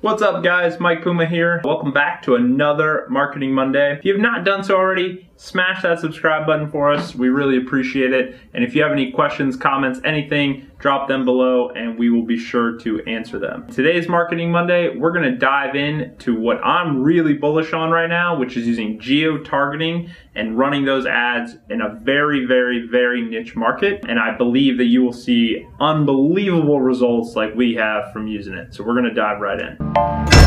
What's up guys, Mike Puma here. Welcome back to another Marketing Monday. If you have not done so already, smash that subscribe button for us. We really appreciate it. And if you have any questions, comments, anything, drop them below and we will be sure to answer them. Today's Marketing Monday, we're gonna dive in to what I'm really bullish on right now, which is using geo-targeting and running those ads in a very, very, very niche market. And I believe that you will see unbelievable results like we have from using it. So we're gonna dive right in.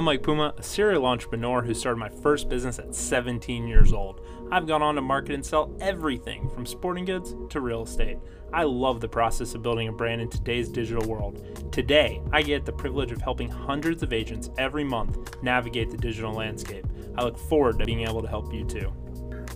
I'm Mike Puma, a serial entrepreneur who started my first business at 17 years old. I've gone on to market and sell everything from sporting goods to real estate. I love the process of building a brand in today's digital world. Today, I get the privilege of helping hundreds of agents every month navigate the digital landscape. I look forward to being able to help you too.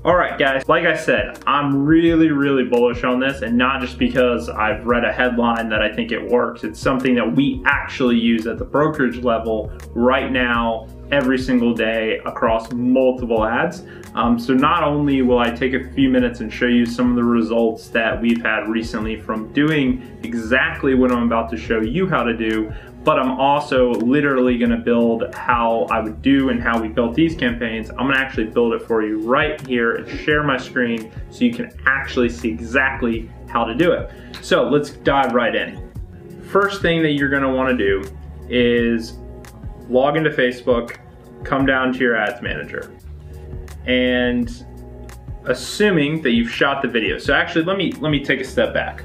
All right, guys, like I said, I'm really, really bullish on this, and not just because I've read a headline that I think it works. It's something that we actually use at the brokerage level right now, every single day across multiple ads. Um, so not only will I take a few minutes and show you some of the results that we've had recently from doing exactly what I'm about to show you how to do, but I'm also literally gonna build how I would do and how we built these campaigns. I'm gonna actually build it for you right here and share my screen so you can actually see exactly how to do it. So let's dive right in. First thing that you're gonna wanna do is log into Facebook, come down to your ads manager. And assuming that you've shot the video. So actually let me let me take a step back.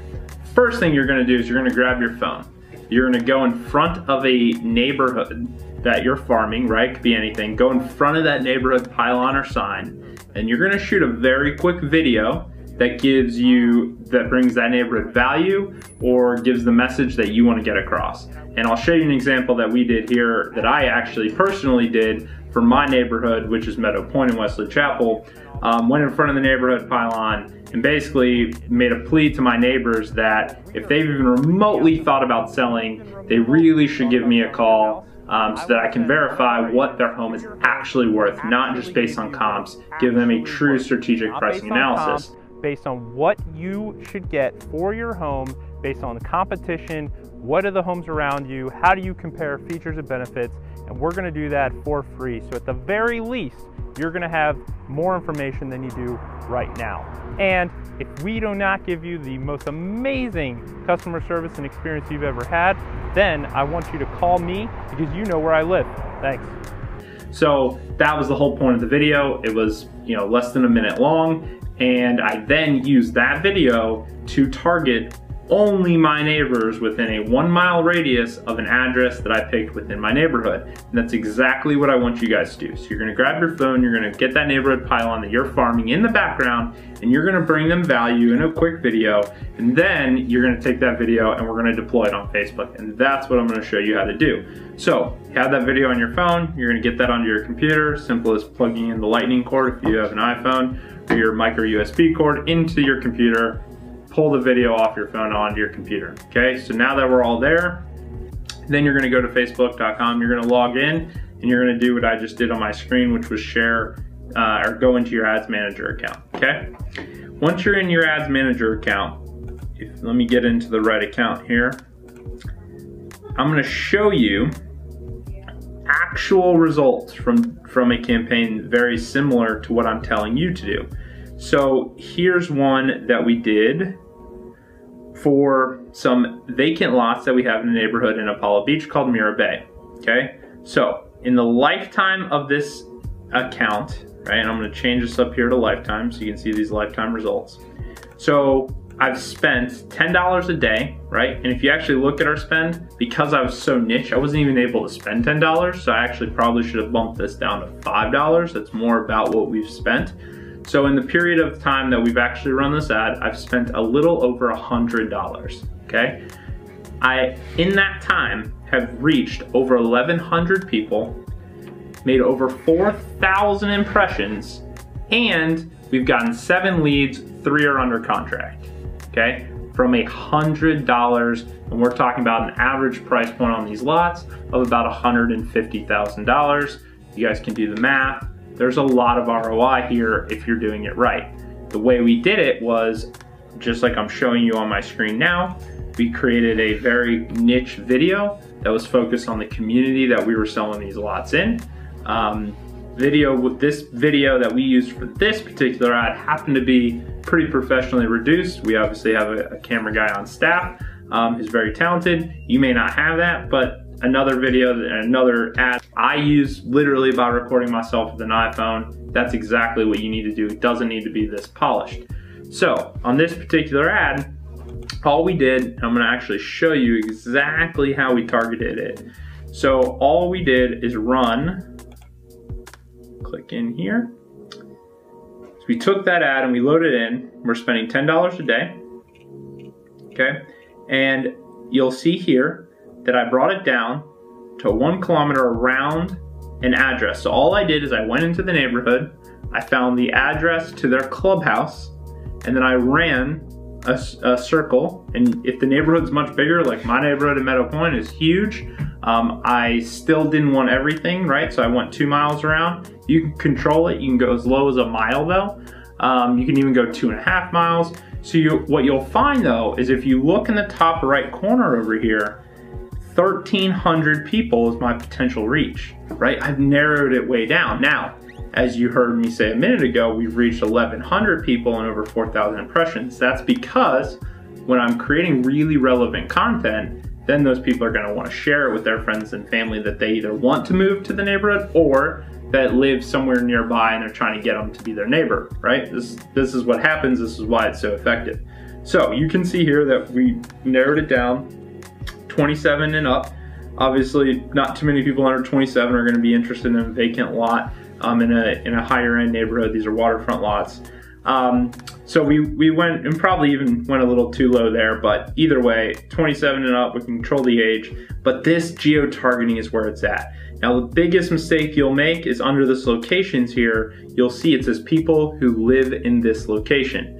First thing you're gonna do is you're gonna grab your phone you're gonna go in front of a neighborhood that you're farming, right? Could be anything. Go in front of that neighborhood pylon or sign, and you're gonna shoot a very quick video that gives you, that brings that neighborhood value or gives the message that you wanna get across. And I'll show you an example that we did here that I actually personally did for my neighborhood, which is Meadow Pointe in Wesley Chapel. Um, went in front of the neighborhood pylon and basically made a plea to my neighbors that if they've even remotely thought about selling, they really should give me a call um, so that I can verify what their home is actually worth, not just based on comps, give them a true strategic pricing analysis. Based on what you should get for your home, based on the competition, what are the homes around you, how do you compare features and benefits, and we're gonna do that for free. So at the very least, you're gonna have more information than you do right now. And if we do not give you the most amazing customer service and experience you've ever had, then I want you to call me because you know where I live. Thanks. So that was the whole point of the video. It was, you know, less than a minute long. And I then used that video to target only my neighbors within a one mile radius of an address that I picked within my neighborhood. And that's exactly what I want you guys to do. So you're gonna grab your phone, you're gonna get that neighborhood pylon that you're farming in the background, and you're gonna bring them value in a quick video, and then you're gonna take that video and we're gonna deploy it on Facebook. And that's what I'm gonna show you how to do. So have that video on your phone, you're gonna get that onto your computer, simple as plugging in the lightning cord if you have an iPhone, or your micro USB cord into your computer, pull the video off your phone onto your computer. Okay, so now that we're all there, then you're gonna go to facebook.com, you're gonna log in, and you're gonna do what I just did on my screen, which was share uh, or go into your ads manager account, okay? Once you're in your ads manager account, if, let me get into the right account here. I'm gonna show you actual results from, from a campaign very similar to what I'm telling you to do. So here's one that we did for some vacant lots that we have in the neighborhood in Apollo Beach called Mira Bay. Okay, so in the lifetime of this account, right, and I'm gonna change this up here to lifetime so you can see these lifetime results. So I've spent $10 a day, right? And if you actually look at our spend, because I was so niche, I wasn't even able to spend $10. So I actually probably should have bumped this down to $5. That's more about what we've spent. So in the period of time that we've actually run this ad, I've spent a little over a $100, okay? I, in that time, have reached over 1,100 people, made over 4,000 impressions, and we've gotten seven leads, three are under contract, okay? From a $100, and we're talking about an average price point on these lots of about $150,000. You guys can do the math there's a lot of ROI here if you're doing it right. The way we did it was, just like I'm showing you on my screen now, we created a very niche video that was focused on the community that we were selling these lots in. Um, video with this video that we used for this particular ad happened to be pretty professionally reduced. We obviously have a, a camera guy on staff um, who's very talented. You may not have that, but another video and another ad I use literally by recording myself with an iPhone. That's exactly what you need to do. It doesn't need to be this polished. So on this particular ad, all we did, I'm gonna actually show you exactly how we targeted it. So all we did is run, click in here. So we took that ad and we loaded in. We're spending $10 a day, okay? And you'll see here that I brought it down to one kilometer around an address. So all I did is I went into the neighborhood, I found the address to their clubhouse, and then I ran a, a, circle. And if the neighborhood's much bigger, like my neighborhood in Meadow Pointe is huge, um, I still didn't want everything, right? So I went two miles around. You can control it. You can go as low as a mile though. Um, you can even go two and a half miles. So you, what you'll find though, is if you look in the top right corner over here, 1,300 people is my potential reach, right? I've narrowed it way down. Now, as you heard me say a minute ago, we've reached 1,100 people and over 4,000 impressions. That's because when I'm creating really relevant content, then those people are gonna wanna share it with their friends and family that they either want to move to the neighborhood or that live somewhere nearby and they're trying to get them to be their neighbor, right? This, this is what happens, this is why it's so effective. So you can see here that we narrowed it down, 27 and up. Obviously, not too many people under 27 are gonna be interested in a vacant lot um, in, a, in a higher end neighborhood. These are waterfront lots. Um, so we, we went and probably even went a little too low there, but either way, 27 and up, we can control the age, but this geo-targeting is where it's at. Now the biggest mistake you'll make is under this locations here, you'll see it says people who live in this location.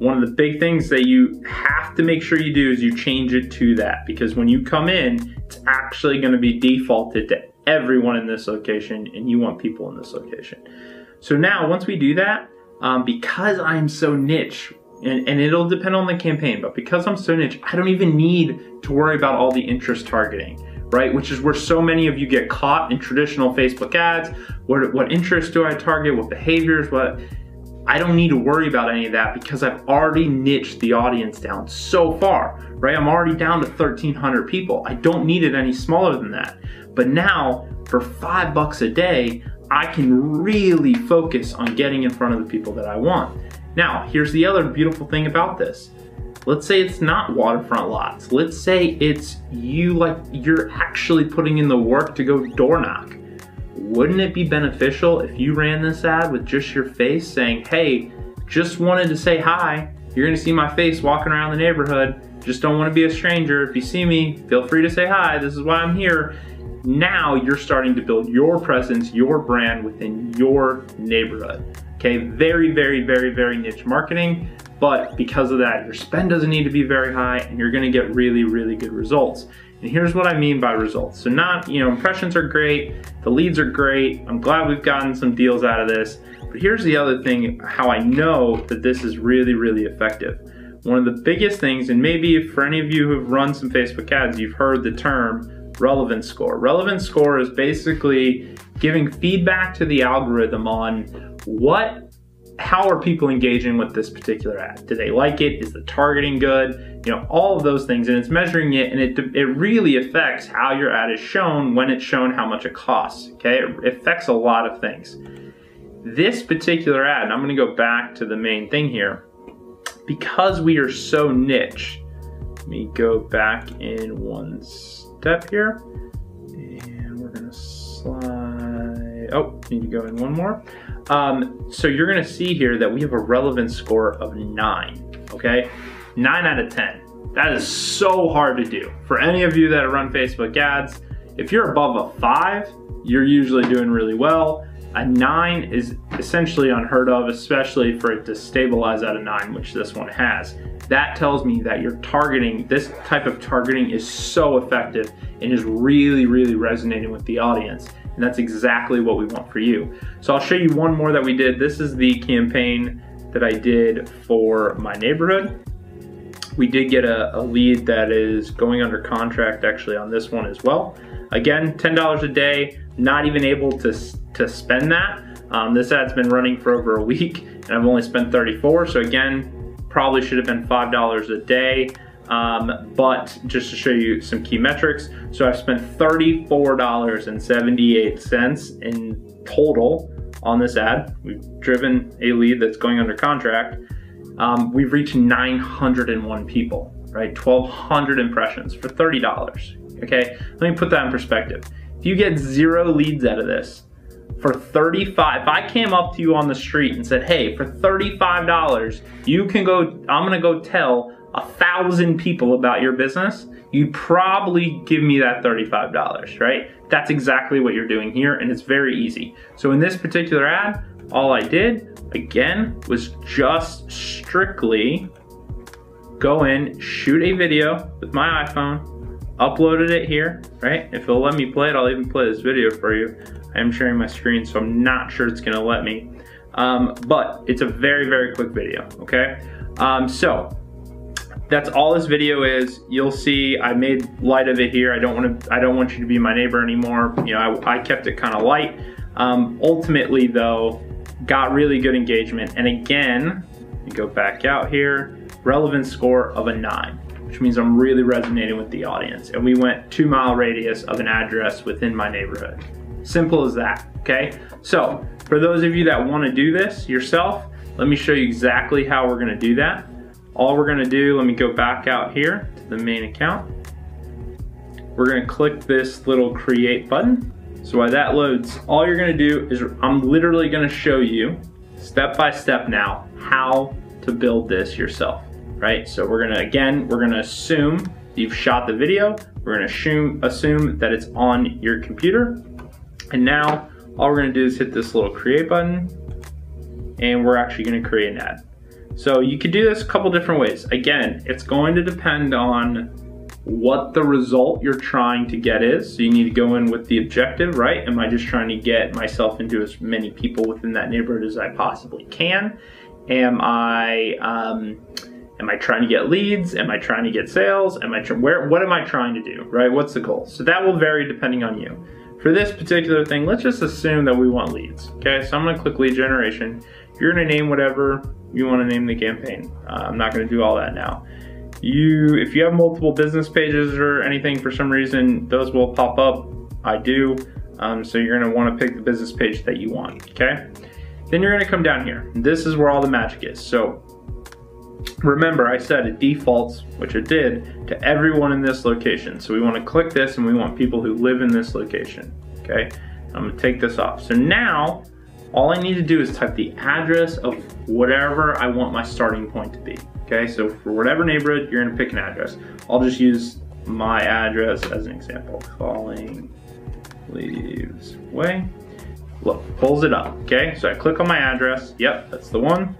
One of the big things that you have to make sure you do is you change it to that because when you come in, it's actually gonna be defaulted to everyone in this location and you want people in this location. So now once we do that, um, because I'm so niche, and, and it'll depend on the campaign, but because I'm so niche, I don't even need to worry about all the interest targeting, right? Which is where so many of you get caught in traditional Facebook ads. What, what interest do I target? What behaviors? What? I don't need to worry about any of that because I've already niched the audience down so far, right? I'm already down to 1,300 people. I don't need it any smaller than that. But now, for five bucks a day, I can really focus on getting in front of the people that I want. Now, here's the other beautiful thing about this. Let's say it's not waterfront lots. Let's say it's you like you're actually putting in the work to go door knock. Wouldn't it be beneficial if you ran this ad with just your face saying, hey, just wanted to say hi. You're gonna see my face walking around the neighborhood. Just don't wanna be a stranger. If you see me, feel free to say hi. This is why I'm here now you're starting to build your presence, your brand within your neighborhood. Okay, very, very, very, very niche marketing, but because of that, your spend doesn't need to be very high and you're gonna get really, really good results. And here's what I mean by results. So not, you know, impressions are great, the leads are great, I'm glad we've gotten some deals out of this, but here's the other thing, how I know that this is really, really effective. One of the biggest things, and maybe for any of you who've run some Facebook ads, you've heard the term relevance score. Relevance score is basically giving feedback to the algorithm on what how are people engaging with this particular ad? Do they like it? Is the targeting good? You know, all of those things, and it's measuring it, and it, it really affects how your ad is shown when it's shown how much it costs. Okay, it affects a lot of things. This particular ad, and I'm to go back to the main thing here, because we are so niche. Let me go back in one step here. And we're gonna slide, oh, need to go in one more. Um, so you're gonna see here that we have a relevance score of nine, okay? Nine out of 10. That is so hard to do. For any of you that run Facebook ads, if you're above a five, you're usually doing really well. A nine is essentially unheard of, especially for it to stabilize at a nine, which this one has that tells me that you're targeting, this type of targeting is so effective and is really, really resonating with the audience. And that's exactly what we want for you. So I'll show you one more that we did. This is the campaign that I did for my neighborhood. We did get a, a lead that is going under contract actually on this one as well. Again, $10 a day, not even able to, to spend that. Um, this ad's been running for over a week and I've only spent 34. So again, probably should have been $5 a day. Um, but just to show you some key metrics, so I've spent $34.78 in total on this ad. We've driven a lead that's going under contract. Um, we've reached 901 people, right? 1,200 impressions for $30. Okay, let me put that in perspective. If you get zero leads out of this, for 35 if i came up to you on the street and said hey for $35 you can go i'm gonna go tell a thousand people about your business you'd probably give me that $35 right that's exactly what you're doing here and it's very easy so in this particular ad all i did again was just strictly go in shoot a video with my iphone uploaded it here right if it'll let me play it i'll even play this video for you I'm sharing my screen, so I'm not sure it's gonna let me. Um, but it's a very, very quick video, okay? Um, so, that's all this video is. You'll see I made light of it here. I don't want to. I don't want you to be my neighbor anymore. You know, I, I kept it kind of light. Um, ultimately, though, got really good engagement. And again, go back out here, relevant score of a nine, which means I'm really resonating with the audience. And we went two mile radius of an address within my neighborhood. Simple as that, okay? So for those of you that wanna do this yourself, let me show you exactly how we're gonna do that. All we're gonna do, let me go back out here to the main account. We're gonna click this little create button. So while that loads, all you're gonna do is I'm literally gonna show you step by step now how to build this yourself, right? So we're gonna, again, we're gonna assume you've shot the video. We're gonna assume, assume that it's on your computer. And now all we're gonna do is hit this little create button and we're actually gonna create an ad. So you could do this a couple different ways. Again, it's going to depend on what the result you're trying to get is. So you need to go in with the objective, right? Am I just trying to get myself into as many people within that neighborhood as I possibly can? Am I, um, am I trying to get leads? Am I trying to get sales? Am I, where, what am I trying to do, right? What's the goal? So that will vary depending on you. For this particular thing, let's just assume that we want leads. Okay, so I'm gonna click lead generation. You're gonna name whatever you wanna name the campaign. Uh, I'm not gonna do all that now. You, if you have multiple business pages or anything for some reason, those will pop up. I do. Um, so you're gonna wanna pick the business page that you want, okay? Then you're gonna come down here. This is where all the magic is. So remember I said it defaults, which it did, to everyone in this location. So we want to click this and we want people who live in this location, okay? I'm gonna take this off. So now, all I need to do is type the address of whatever I want my starting point to be, okay? So for whatever neighborhood, you're gonna pick an address. I'll just use my address as an example. Falling leaves way. Look, pulls it up, okay? So I click on my address. Yep, that's the one.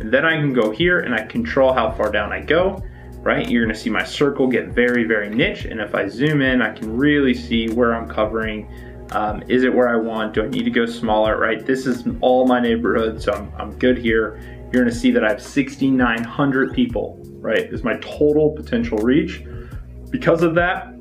And then I can go here and I control how far down I go, right? You're gonna see my circle get very, very niche. And if I zoom in, I can really see where I'm covering. Um, is it where I want? Do I need to go smaller, right? This is all my neighborhood, so I'm, I'm good here. You're gonna see that I have 6,900 people, right? Is my total potential reach. Because of that,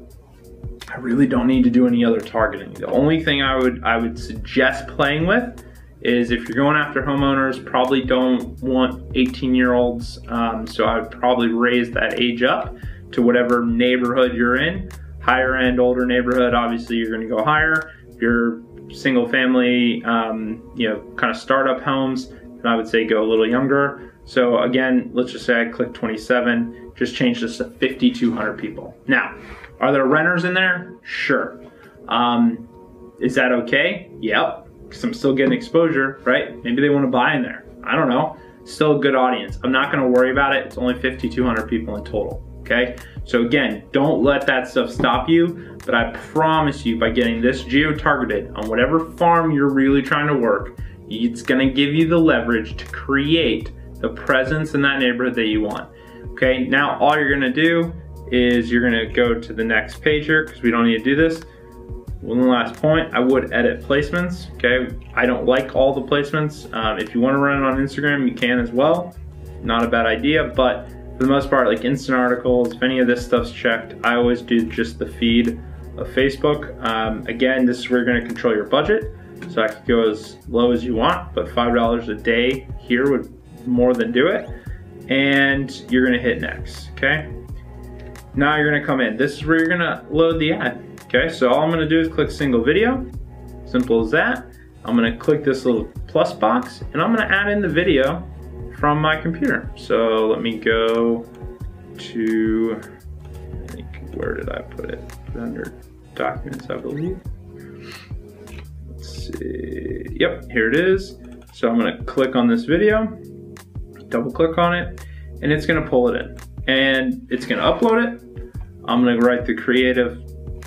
I really don't need to do any other targeting. The only thing I would I would suggest playing with is if you're going after homeowners, probably don't want 18 year olds. Um, so I would probably raise that age up to whatever neighborhood you're in. Higher end, older neighborhood, obviously you're gonna go higher. If you're single family, um, you know, kind of startup homes, then I would say go a little younger. So again, let's just say I click 27, just change this to 5,200 people. Now, are there renters in there? Sure. Um, is that okay? Yep because I'm still getting exposure, right? Maybe they want to buy in there. I don't know. Still a good audience. I'm not going to worry about it. It's only 5,200 people in total. Okay. So again, don't let that stuff stop you. But I promise you, by getting this geo targeted on whatever farm you're really trying to work, it's to give you the leverage to create the presence in that neighborhood that you want. Okay. Now all you're to do is you're to go to the next page here because we don't need to do this one last point, I would edit placements, okay? I don't like all the placements. Um, if you wanna run it on Instagram, you can as well. Not a bad idea, but for the most part, like instant articles, if any of this stuff's checked, I always do just the feed of Facebook. Um, again, this is where you're gonna control your budget. So I could go as low as you want, but $5 a day here would more than do it. And you're gonna hit next, okay? Now you're gonna come in. This is where you're gonna load the ad. Okay, so all I'm gonna do is click single video. Simple as that. I'm gonna click this little plus box and I'm gonna add in the video from my computer. So let me go to, I think, where did I put it? Put it under documents, I believe. Let's see, yep, here it is. So I'm gonna click on this video, double click on it, and it's gonna pull it in. And it's gonna upload it. I'm gonna write the creative,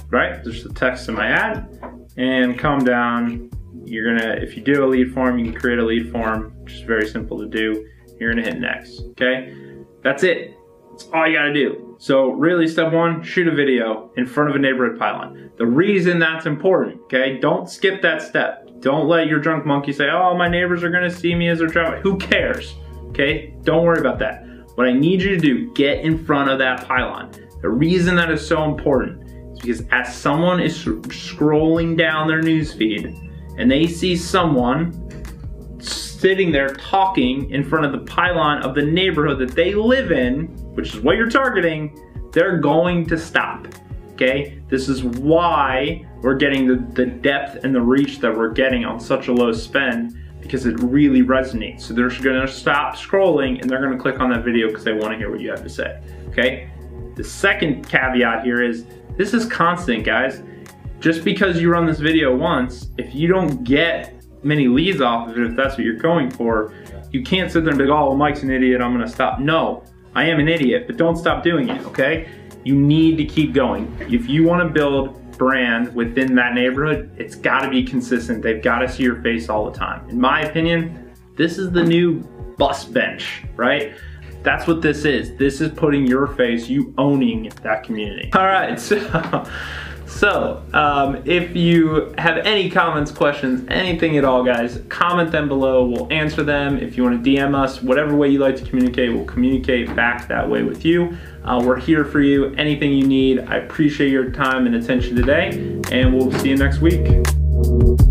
right? There's the text in my ad, and come down. You're gonna, if you do a lead form, you can create a lead form, which is very simple to do. You're gonna hit next, okay? That's it. That's all you gotta do. So really step one, shoot a video in front of a neighborhood pylon. The reason that's important, okay? Don't skip that step. Don't let your drunk monkey say, oh, my neighbors are gonna see me as they're driving. Who cares, okay? Don't worry about that. What I need you to do, get in front of that pylon. The reason that is so important is because as someone is scrolling down their newsfeed and they see someone sitting there talking in front of the pylon of the neighborhood that they live in, which is what you're targeting, they're going to stop. Okay? This is why we're getting the, the depth and the reach that we're getting on such a low spend because it really resonates. So they're gonna stop scrolling and they're gonna click on that video because they wanna hear what you have to say. Okay? The second caveat here is this is constant, guys. Just because you run this video once, if you don't get many leads off of it, if that's what you're going for, you can't sit there and be like, oh, Mike's an idiot, I'm gonna stop. No, I am an idiot, but don't stop doing it, okay? You need to keep going. If you wanna build brand within that neighborhood, it's gotta be consistent. They've gotta see your face all the time. In my opinion, this is the new bus bench, right? That's what this is. This is putting your face, you owning that community. All right, so so, um, if you have any comments, questions, anything at all, guys, comment them below. We'll answer them. If you want to DM us, whatever way you like to communicate, we'll communicate back that way with you. Uh, we're here for you. Anything you need. I appreciate your time and attention today, and we'll see you next week.